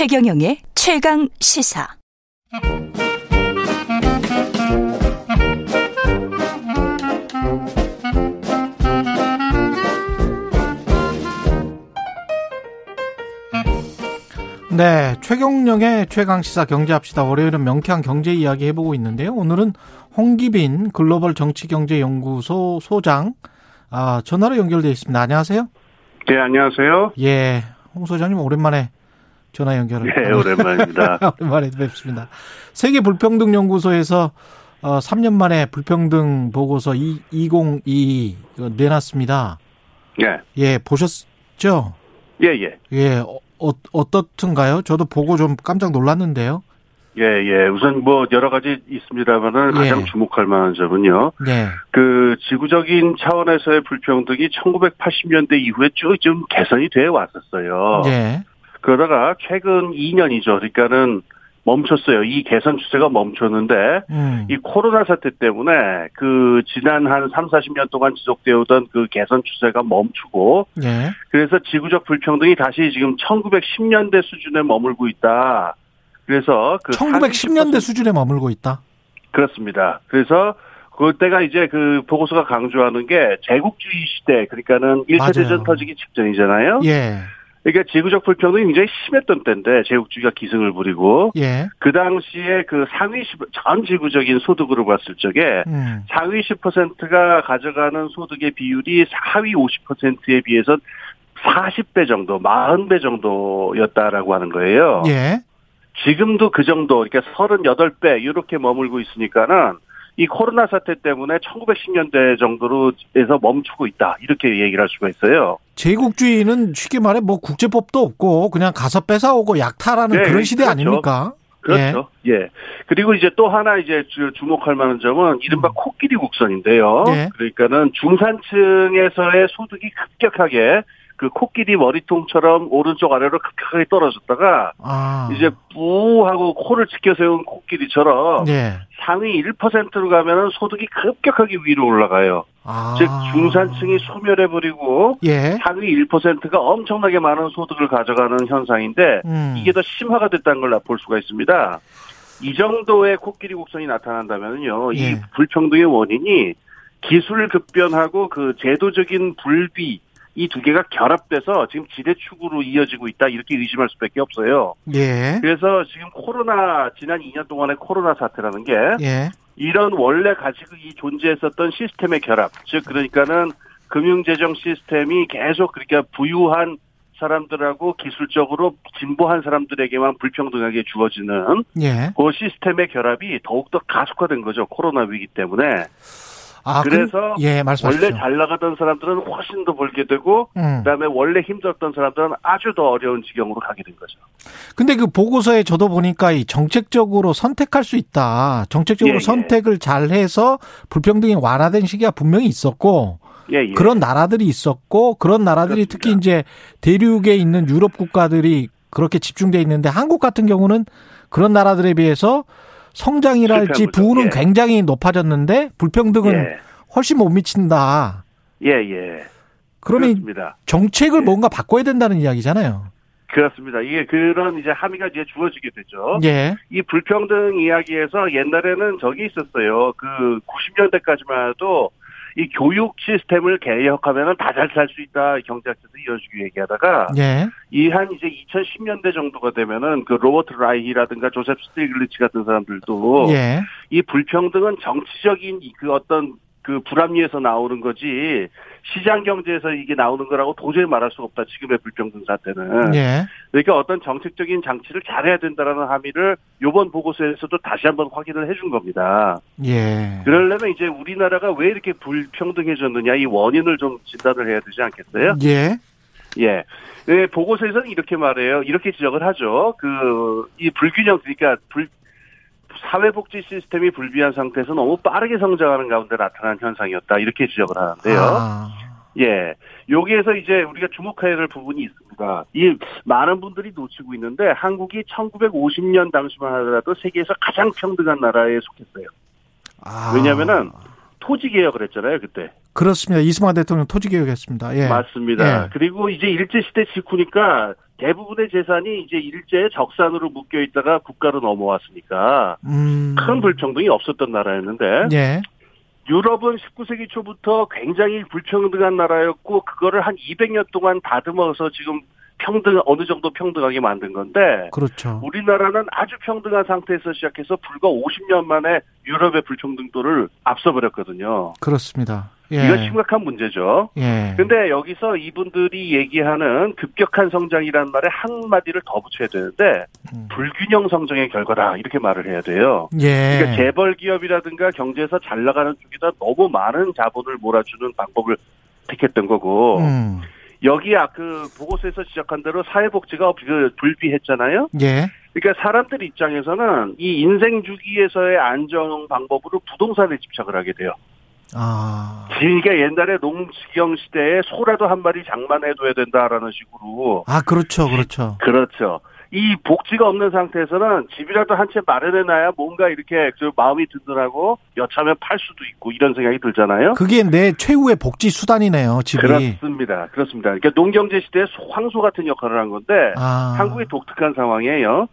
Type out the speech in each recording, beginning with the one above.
최경영의 최강 시사. 네, 최경영의 최강 시사 경제합시다. 월요일은 명쾌한 경제 이야기 해보고 있는데요. 오늘은 홍기빈 글로벌 정치경제연구소 소장 아, 전화로 연결되어 있습니다. 안녕하세요. 네, 안녕하세요. 예, 홍 소장님 오랜만에 전화 연결을. 네, 오랜만입니다. 오랜만에 뵙습니다. 세계 불평등 연구소에서 어, 3년 만에 불평등 보고서 2022 내놨습니다. 네. 예, 보셨죠? 예, 예. 예, 어, 어, 어떻든가요? 저도 보고 좀 깜짝 놀랐는데요. 예, 예. 우선 뭐 여러 가지 있습니다만은 예. 가장 주목할 만한 점은요. 네. 그 지구적인 차원에서의 불평등이 1980년대 이후에 쭉 좀 개선이 돼 왔었어요. 예. 그러다가 최근 2년이죠. 그러니까는 멈췄어요. 이 개선 추세가 멈췄는데 음. 이 코로나 사태 때문에 그 지난 한 3, 40년 동안 지속되어 오던 그 개선 추세가 멈추고 예. 그래서 지구적 불평등이 다시 지금 1910년대 수준에 머물고 있다. 그래서 그 1910년대 40% 수준에 머물고 있다. 그렇습니다. 그래서 그때가 이제 그 보고서가 강조하는 게 제국주의 시대 그러니까는 1차 맞아요. 대전 터지기 직전이잖아요. 예. 그러니까 지구적 불평등이 굉장히 심했던 때인데 제국주의가 기승을 부리고 예. 그 당시에 그 상위 10, 전 지구적인 소득으로 봤을 적에 음. 상위 10%가 가져가는 소득의 비율이 하위 50%에 비해서 40배 정도, 40배 정도였다라고 하는 거예요. 예. 지금도 그 정도, 그러니까 38배 이렇게 머물고 있으니까는 이 코로나 사태 때문에 1910년대 정도로 해서 멈추고 있다. 이렇게 얘기를 할 수가 있어요. 제국주의는 쉽게 말해 뭐 국제법도 없고 그냥 가서 뺏어오고 약탈하는 네, 그런 시대 그렇죠. 아닙니까? 그렇죠. 예. 그리고 이제 또 하나 이제 주- 주목할 만한 점은 이른바 음. 코끼리 국선인데요. 예. 그러니까는 중산층에서의 소득이 급격하게 그 코끼리 머리통처럼 오른쪽 아래로 급격하게 떨어졌다가 아. 이제 뿌 하고 코를 치켜 세운 코끼리처럼 예. 상위 1%로 가면은 소득이 급격하게 위로 올라가요. 아. 즉 중산층이 소멸해 버리고 예. 상위 1%가 엄청나게 많은 소득을 가져가는 현상인데 음. 이게 더 심화가 됐다는 걸 볼 수가 있습니다. 이 정도의 코끼리 곡선이 나타난다면요, 이 예. 불평등의 원인이 기술 급변하고 그 제도적인 불비 이 두 개가 결합돼서 지금 지대축으로 이어지고 있다 이렇게 의심할 수밖에 없어요. 예. 그래서 지금 코로나 지난 2년 동안의 코로나 사태라는 게 예. 이런 원래 가지고 이 존재했었던 시스템의 결합, 즉 그러니까는 금융재정 시스템이 계속 그러니까 부유한 사람들하고 기술적으로 진보한 사람들에게만 불평등하게 주어지는 예. 그 시스템의 결합이 더욱더 가속화된 거죠. 코로나 위기 때문에. 아, 그래서 그, 예. 원래 잘 나가던 사람들은 훨씬 더 벌게 되고 음. 그다음에 원래 힘들었던 사람들은 아주 더 어려운 지경으로 가게 된 거죠. 근데 그 보고서에 저도 보니까 이 정책적으로 선택할 수 있다. 정책적으로 예, 예. 선택을 잘 해서 불평등이 완화된 시기가 분명히 있었고 예, 예. 그런 나라들이 있었고 그런 나라들이 그렇습니다. 특히 이제 대륙에 있는 유럽 국가들이 그렇게 집중돼 있는데 한국 같은 경우는 그런 나라들에 비해서 성장이랄지. 부는 예. 굉장히 높아졌는데 불평등은 예. 훨씬 못 미친다. 예, 예. 그러면 그렇습니다. 정책을 예. 뭔가 바꿔야 된다는 이야기잖아요. 그렇습니다. 이게 그런 이제 함의가 이제 주어지게 되죠. 예. 이 불평등 이야기에서 옛날에는 저기 있었어요. 그 90년대까지만 해도 이 교육 시스템을 개혁하면은 다 잘 살 수 있다 경제학자들이 이어주기 얘기하다가 예. 이한 이제 2010년대 정도가 되면은 그 로버트 라이히라든가 조셉 스티글리츠 같은 사람들도 예. 이 불평등은 정치적인 그 어떤 그 불합리에서 나오는 거지 시장 경제에서 이게 나오는 거라고 도저히 말할 수가 없다 지금의 불평등 사태는 예. 그러니까 어떤 정책적인 장치를 잘해야 된다라는 함의를 이번 보고서에서도 다시 한번 확인을 해준 겁니다. 예. 그러려면 이제 우리나라가 왜 이렇게 불평등해졌느냐 이 원인을 좀 진단을 해야 되지 않겠어요? 예. 예. 네, 보고서에서는 이렇게 말해요. 이렇게 지적을 하죠. 그, 이 불균형, 그러니까 불, 사회복지 시스템이 불비한 상태에서 너무 빠르게 성장하는 가운데 나타난 현상이었다. 이렇게 지적을 하는데요. 아. 예. 여기에서 이제 우리가 주목해야 될 부분이 있습니다. 이 많은 분들이 놓치고 있는데 한국이 1950년 당시만 하더라도 세계에서 가장 평등한 나라에 속했어요. 아. 왜냐면은 토지 개혁을 했잖아요, 그때. 그렇습니다. 이승만 대통령 토지 개혁했습니다. 예. 맞습니다. 예. 그리고 이제 일제시대 직후니까 대부분의 재산이 이제 일제에 적산으로 묶여 있다가 국가로 넘어왔으니까 음. 큰 불평등이 없었던 나라였는데 예. 유럽은 19세기 초부터 굉장히 불평등한 나라였고 그거를 한 200년 동안 다듬어서 지금 평등 어느 정도 평등하게 만든 건데 그렇죠. 우리나라는 아주 평등한 상태에서 시작해서 불과 50년 만에 유럽의 불평등도를 앞서 버렸거든요. 그렇습니다. 예. 이건 심각한 문제죠. 예. 근데 여기서 이분들이 얘기하는 급격한 성장이라는 말에 한 마디를 더 붙여야 되는데 음. 불균형 성장의 결과다 이렇게 말을 해야 돼요. 예. 그러니까 재벌 기업이라든가 경제에서 잘 나가는 쪽에다 너무 많은 자본을 몰아주는 방법을 택했던 거고 음. 여기 그 보고서에서 지적한 대로 사회복지가 그 불비했잖아요. 예. 그러니까 사람들 입장에서는 이 인생 주기에서의 안정 방법으로 부동산에 집착을 하게 돼요. 아. 그러니까 옛날에 농지경 시대에 소라도 한 마리 장만해둬야 된다라는 식으로 아, 그렇죠. 그렇죠. 그렇죠. 이 복지가 없는 상태에서는 집이라도 한 채 마련해놔야 뭔가 이렇게 그 마음이 든든하고 여차하면 팔 수도 있고 이런 생각이 들잖아요. 그게 내 최후의 복지 수단이네요, 집이. 그렇습니다. 그렇습니다. 그러니까 농경제 시대에 황소 같은 역할을 한 건데 아. 한국이 독특한 상황이에요.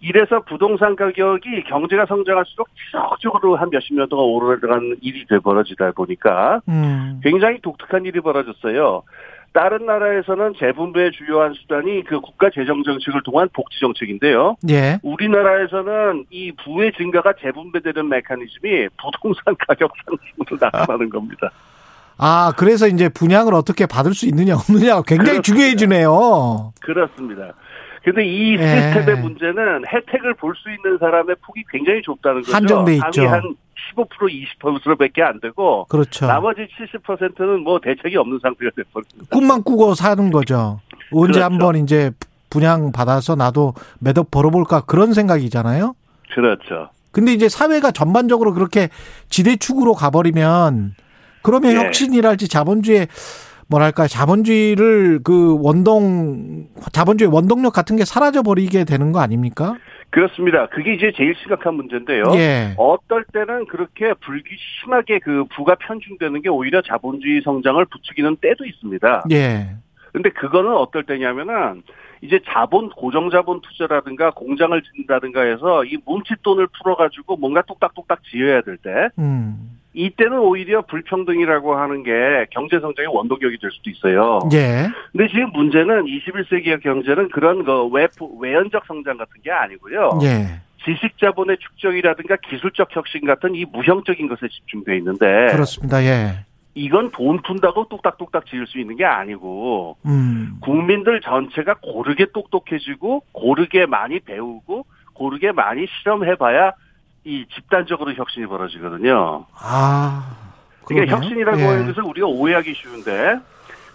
이래서 부동산 가격이 경제가 성장할수록 지속적으로 한 몇십 년 동안 오르간 일이 돼 벌어지다 보니까 음. 굉장히 독특한 일이 벌어졌어요. 다른 나라에서는 재분배의 주요한 수단이 그 국가 재정 정책을 통한 복지 정책인데요. 예. 우리나라에서는 이 부의 증가가 재분배되는 메커니즘이 부동산 가격 상승으로 나타나는 겁니다. 아, 그래서 이제 분양을 어떻게 받을 수 있느냐, 없느냐가 굉장히 그렇습니다. 중요해지네요. 그렇습니다. 근데 이 예. 시스템의 문제는 혜택을 볼 수 있는 사람의 폭이 굉장히 좁다는 거죠. 한정돼 있죠. 한 15% 20%밖에 안 되고 그렇죠. 나머지 70%는 뭐 대책이 없는 상태가 돼버립니다. 꿈만 꾸고 사는 거죠. 언제 그렇죠. 한번 이제 분양 받아서 나도 몇억 벌어볼까 그런 생각이잖아요. 그렇죠. 근데 이제 사회가 전반적으로 그렇게 지대축으로 가버리면 그러면 예. 혁신이랄지 자본주의 뭐랄까 자본주의를 그 원동 자본주의 원동력 같은 게 사라져 버리게 되는 거 아닙니까? 그렇습니다. 그게 이제 제일 심각한 문제인데요. 예. 어떨 때는 그렇게 불기 심하게 그 부가 편중되는 게 오히려 자본주의 성장을 부추기는 때도 있습니다. 예. 근데 그거는 어떨 때냐면은 이제 자본 고정 자본 투자라든가 공장을 짓는다든가 해서 이 뭉칫돈을 풀어가지고 뭔가 뚝딱뚝딱 지어야 될 때 음. 이때는 오히려 불평등이라고 하는 게 경제 성장의 원동력이 될 수도 있어요. 예. 근데 지금 문제는 21세기의 경제는 그런 그 외, 외연적 성장 같은 게 아니고요. 예. 지식 자본의 축적이라든가 기술적 혁신 같은 이 무형적인 것에 집중돼 있는데 그렇습니다. 예. 이건 돈 푼다고 뚝딱뚝딱 지을 수 있는 게 아니고 음. 국민들 전체가 고르게 똑똑해지고 고르게 많이 배우고 고르게 많이 실험해봐야 이 집단적으로 혁신이 벌어지거든요. 아. 그러니까. 혁신이라고 예. 하는 것을 우리가 오해하기 쉬운데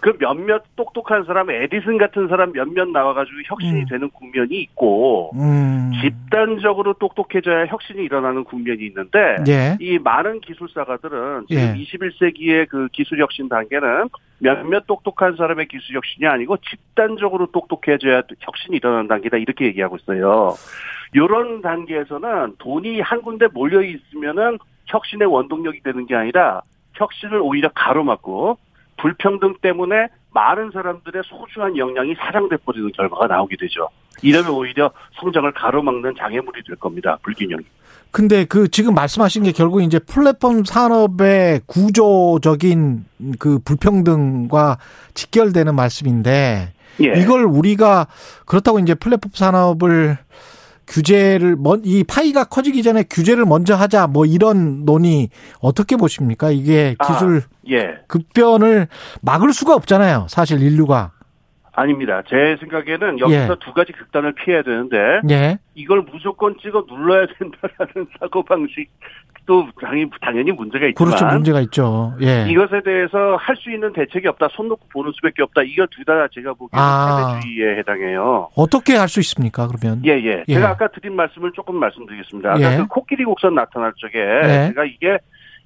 그 몇몇 똑똑한 사람, 에디슨 같은 사람 몇몇 나와가지고 혁신이 음. 되는 국면이 있고 음. 집단적으로 똑똑해져야 혁신이 일어나는 국면이 있는데 예. 이 많은 기술사가들은 지금 예. 21세기의 그 기술 혁신 단계는 몇몇 똑똑한 사람의 기술 혁신이 아니고 집단적으로 똑똑해져야 혁신이 일어나는 단계다 이렇게 얘기하고 있어요. 이런 단계에서는 돈이 한 군데 몰려 있으면은 혁신의 원동력이 되는 게 아니라 혁신을 오히려 가로막고 불평등 때문에 많은 사람들의 소중한 역량이 사장돼 버리는 결과가 나오게 되죠. 이러면 오히려 성장을 가로막는 장애물이 될 겁니다. 불균형이. 근데 그 지금 말씀하신 게 결국 이제 플랫폼 산업의 구조적인 그 불평등과 직결되는 말씀인데 예. 이걸 우리가 그렇다고 이제 플랫폼 산업을 규제를 먼이 파이가 커지기 전에 규제를 먼저 하자 뭐 이런 논의 어떻게 보십니까? 이게 아. 기술 예. 급변을 막을 수가 없잖아요. 사실 인류가. 아닙니다. 제 생각에는 여기서 예. 두 가지 극단을 피해야 되는데 예. 이걸 무조건 찍어 눌러야 된다라는 사고 방식 도 당연히, 당연히 문제가 있지만 그렇죠. 문제가 있죠. 예. 이것에 대해서 할 수 있는 대책이 없다. 손 놓고 보는 수밖에 없다. 이거 둘 다 제가 보기에는 아. 패배주의에 해당해요. 어떻게 할 수 있습니까? 그러면. 예, 예. 예. 제가 아까 드린 말씀을 조금 말씀드리겠습니다. 아까 예. 그 코끼리 곡선 나타날 적에 예. 제가 이게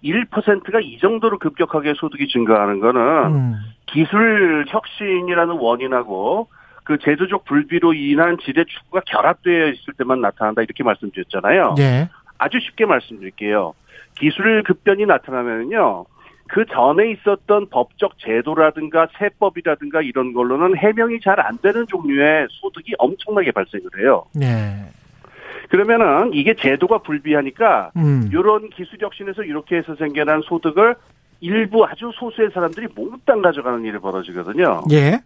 1%가 이 정도로 급격하게 소득이 증가하는 거는 음. 기술 혁신이라는 원인하고 그 제도적 불비로 인한 지대 축구가 결합되어 있을 때만 나타난다 이렇게 말씀드렸잖아요. 예. 아주 쉽게 말씀드릴게요. 기술 급변이 나타나면요. 그 전에 있었던 법적 제도라든가 세법이라든가 이런 걸로는 해명이 잘 안 되는 종류의 소득이 엄청나게 발생을 해요. 네. 그러면은 이게 제도가 불비하니까 음. 이런 기술 혁신에서 이렇게 해서 생겨난 소득을 일부 아주 소수의 사람들이 몽땅 가져가는 일이 벌어지거든요. 예.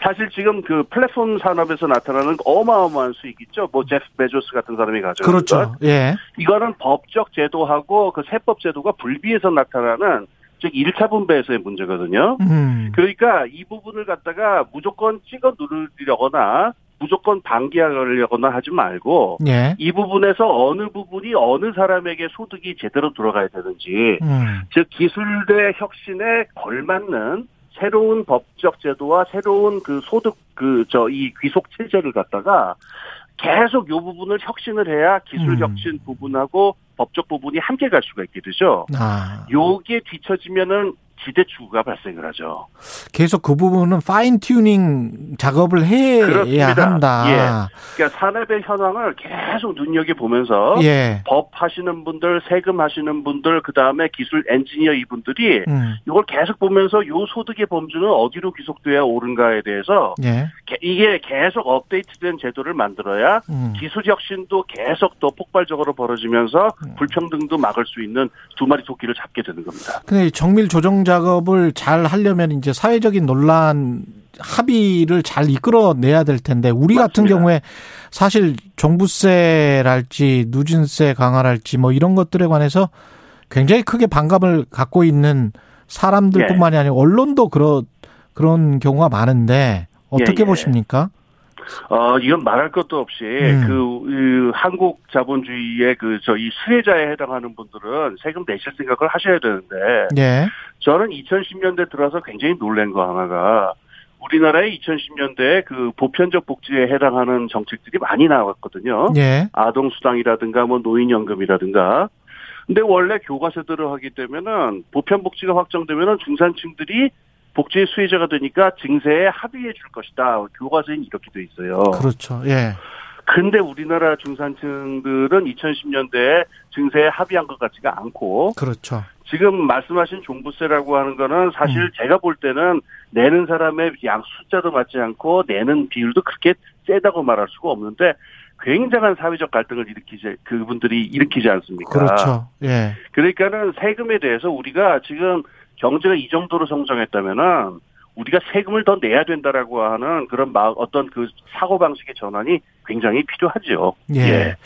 사실 지금 그 플랫폼 산업에서 나타나는 어마어마한 수익 있죠. 뭐 제프 베조스 같은 사람이 것. 그렇죠. 예. 이거는 법적 제도하고 그 세법 제도가 불비해서 나타나는 즉 1차 분배에서의 문제거든요. 음. 그러니까 이 부분을 갖다가 무조건 찍어 누르려거나 무조건 방기하려거나 하지 말고 예. 이 부분에서 어느 부분이 어느 사람에게 소득이 제대로 들어가야 되는지 음. 즉 기술대 혁신에 걸맞는 새로운 법적 제도와 새로운 그 소득 그 저 이 귀속 체제를 갖다가 계속 요 부분을 혁신을 해야 기술 음. 혁신 부분하고 법적 부분이 함께 갈 수가 있게 되죠. 아. 요게 뒤처지면은 지대추구가 발생을 하죠. 계속 그 부분은 fine tuning 작업을 해야 그렇습니다. 한다. 그러니까 산업의 현황을 계속 눈여겨 보면서 예. 법 하시는 분들, 세금 하시는 분들, 그 다음에 기술 엔지니어 이분들이 음. 이걸 계속 보면서 요 소득의 범주는 어디로 귀속돼야 옳은가에 대해서 예. 게- 이게 계속 업데이트된 제도를 만들어야 음. 기술 혁신도 계속 더 폭발적으로 벌어지면서 음. 불평등도 막을 수 있는 두 마리 토끼를 잡게 되는 겁니다. 근데 이 정밀 조정 작업을 잘 하려면 이제 사회적인 논란 합의를 잘 이끌어내야 될 텐데 우리 같은 맞습니다. 경우에 사실 종부세랄지 누진세 강화랄지 뭐 이런 것들에 관해서 굉장히 크게 반감을 갖고 있는 사람들뿐만이 예. 아니라 언론도 그런 그런 경우가 많은데 어떻게 예, 예. 보십니까? 어, 이건 말할 것도 없이 음. 그, 그 한국 자본주의의 그 저희 수혜자에 해당하는 분들은 세금 내실 생각을 하셔야 되는데 예. 저는 2010년대 들어서 굉장히 놀란 거 하나가 우리나라의 2010년대에 그 보편적 복지에 해당하는 정책들이 많이 나왔거든요. 예. 아동 수당이라든가 뭐 노인 연금이라든가. 근데 원래 교과서 들어가기 때문에는 보편 복지가 확정되면은 중산층들이 복지의 수혜자가 되니까 증세에 합의해 줄 것이다. 교과서엔 이렇게 돼 있어요. 그렇죠. 예. 근데 우리나라 중산층들은 2010년대에 증세에 합의한 것 같지가 않고 그렇죠. 지금 말씀하신 종부세라고 하는 거는 사실 음. 제가 볼 때는 내는 사람의 양 숫자도 맞지 않고 내는 비율도 그렇게 세다고 말할 수가 없는데 굉장한 사회적 갈등을 일으키지 그분들이 일으키지 않습니까? 그렇죠. 예. 그러니까는 세금에 대해서 우리가 지금 경제가 이 정도로 성장했다면은 우리가 세금을 더 내야 된다라고 하는 그런 막 어떤 그 사고 방식의 전환이 굉장히 필요하죠. 예.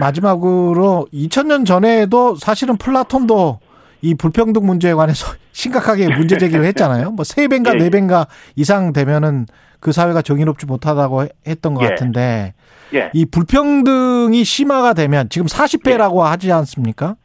마지막으로 2000년 전에도 사실은 플라톤도 이 불평등 문제에 관해서 심각하게 문제 제기를 했잖아요. 뭐 세 배인가 예. 네 배인가 이상 되면은 그 사회가 정의롭지 못하다고 했던 것 예. 같은데 예. 이 불평등이 심화가 되면 지금 40배라고 하지 않습니까?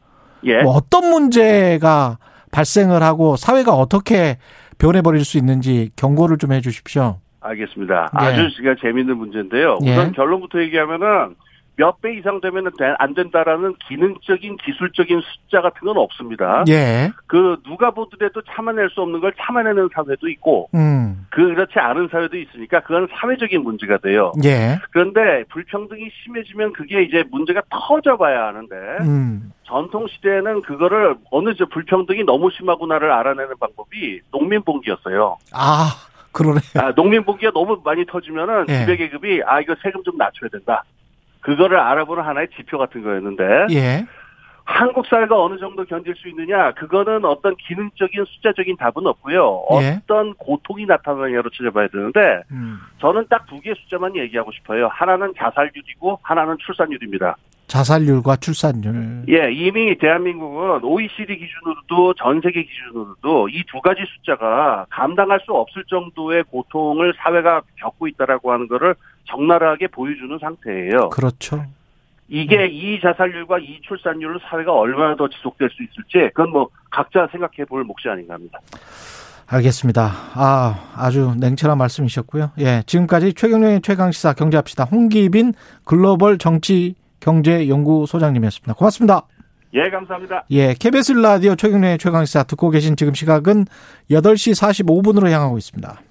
예. 뭐 어떤 문제가 발생을 하고 사회가 어떻게 변해버릴 수 있는지 경고를 좀 해 주십시오. 알겠습니다. 예. 아주 제가 재밌는 문제인데요. 예. 우선 결론부터 얘기하면은 몇 배 이상 되면은 돼- 안 된다라는 기능적인 기술적인 숫자 같은 건 없습니다. 예. 그 누가 보더라도 참아낼 수 없는 걸 참아내는 사회도 있고 음. 그렇지 않은 사회도 있으니까 그건 사회적인 문제가 돼요. 예. 그런데 불평등이 심해지면 그게 이제 문제가 터져봐야 하는데 음. 전통 시대에는 그거를 어느 저 불평등이 너무 심하구나를 알아내는 방법이 농민봉기였어요. 아, 그러네요. 아, 농민봉기가 너무 많이 터지면은 예. 지배계급이 아 이거 세금 좀 낮춰야 된다. 그거를 알아보는 하나의 지표 같은 거였는데 예. 한국 사회가 어느 정도 견딜 수 있느냐 그거는 어떤 기능적인 숫자적인 답은 없고요. 예. 어떤 고통이 나타나냐로 찾아봐야 되는데 음. 저는 딱 두 개의 숫자만 얘기하고 싶어요. 하나는 자살률이고 하나는 출산율입니다. 자살률과 출산율. 예, 이미 대한민국은 OECD 기준으로도 전 세계 기준으로도 이 두 가지 숫자가 감당할 수 없을 정도의 고통을 사회가 겪고 있다라고 하는 거를 적나라하게 보여주는 상태예요. 그렇죠. 이게 이 자살률과 이 출산율을 사회가 얼마나 더 지속될 수 있을지 그건 뭐 각자 생각해 볼 몫이 아닌가 합니다. 알겠습니다. 아, 아주 냉철한 말씀이셨고요. 예, 지금까지 최경련의 최강시사 경제합시다. 홍기빈 글로벌 정치 경제연구소장님이었습니다. 고맙습니다. 예, 감사합니다. 예, KBS 라디오 최경련의 최강시사 듣고 계신 지금 시각은 8시 45분으로 향하고 있습니다.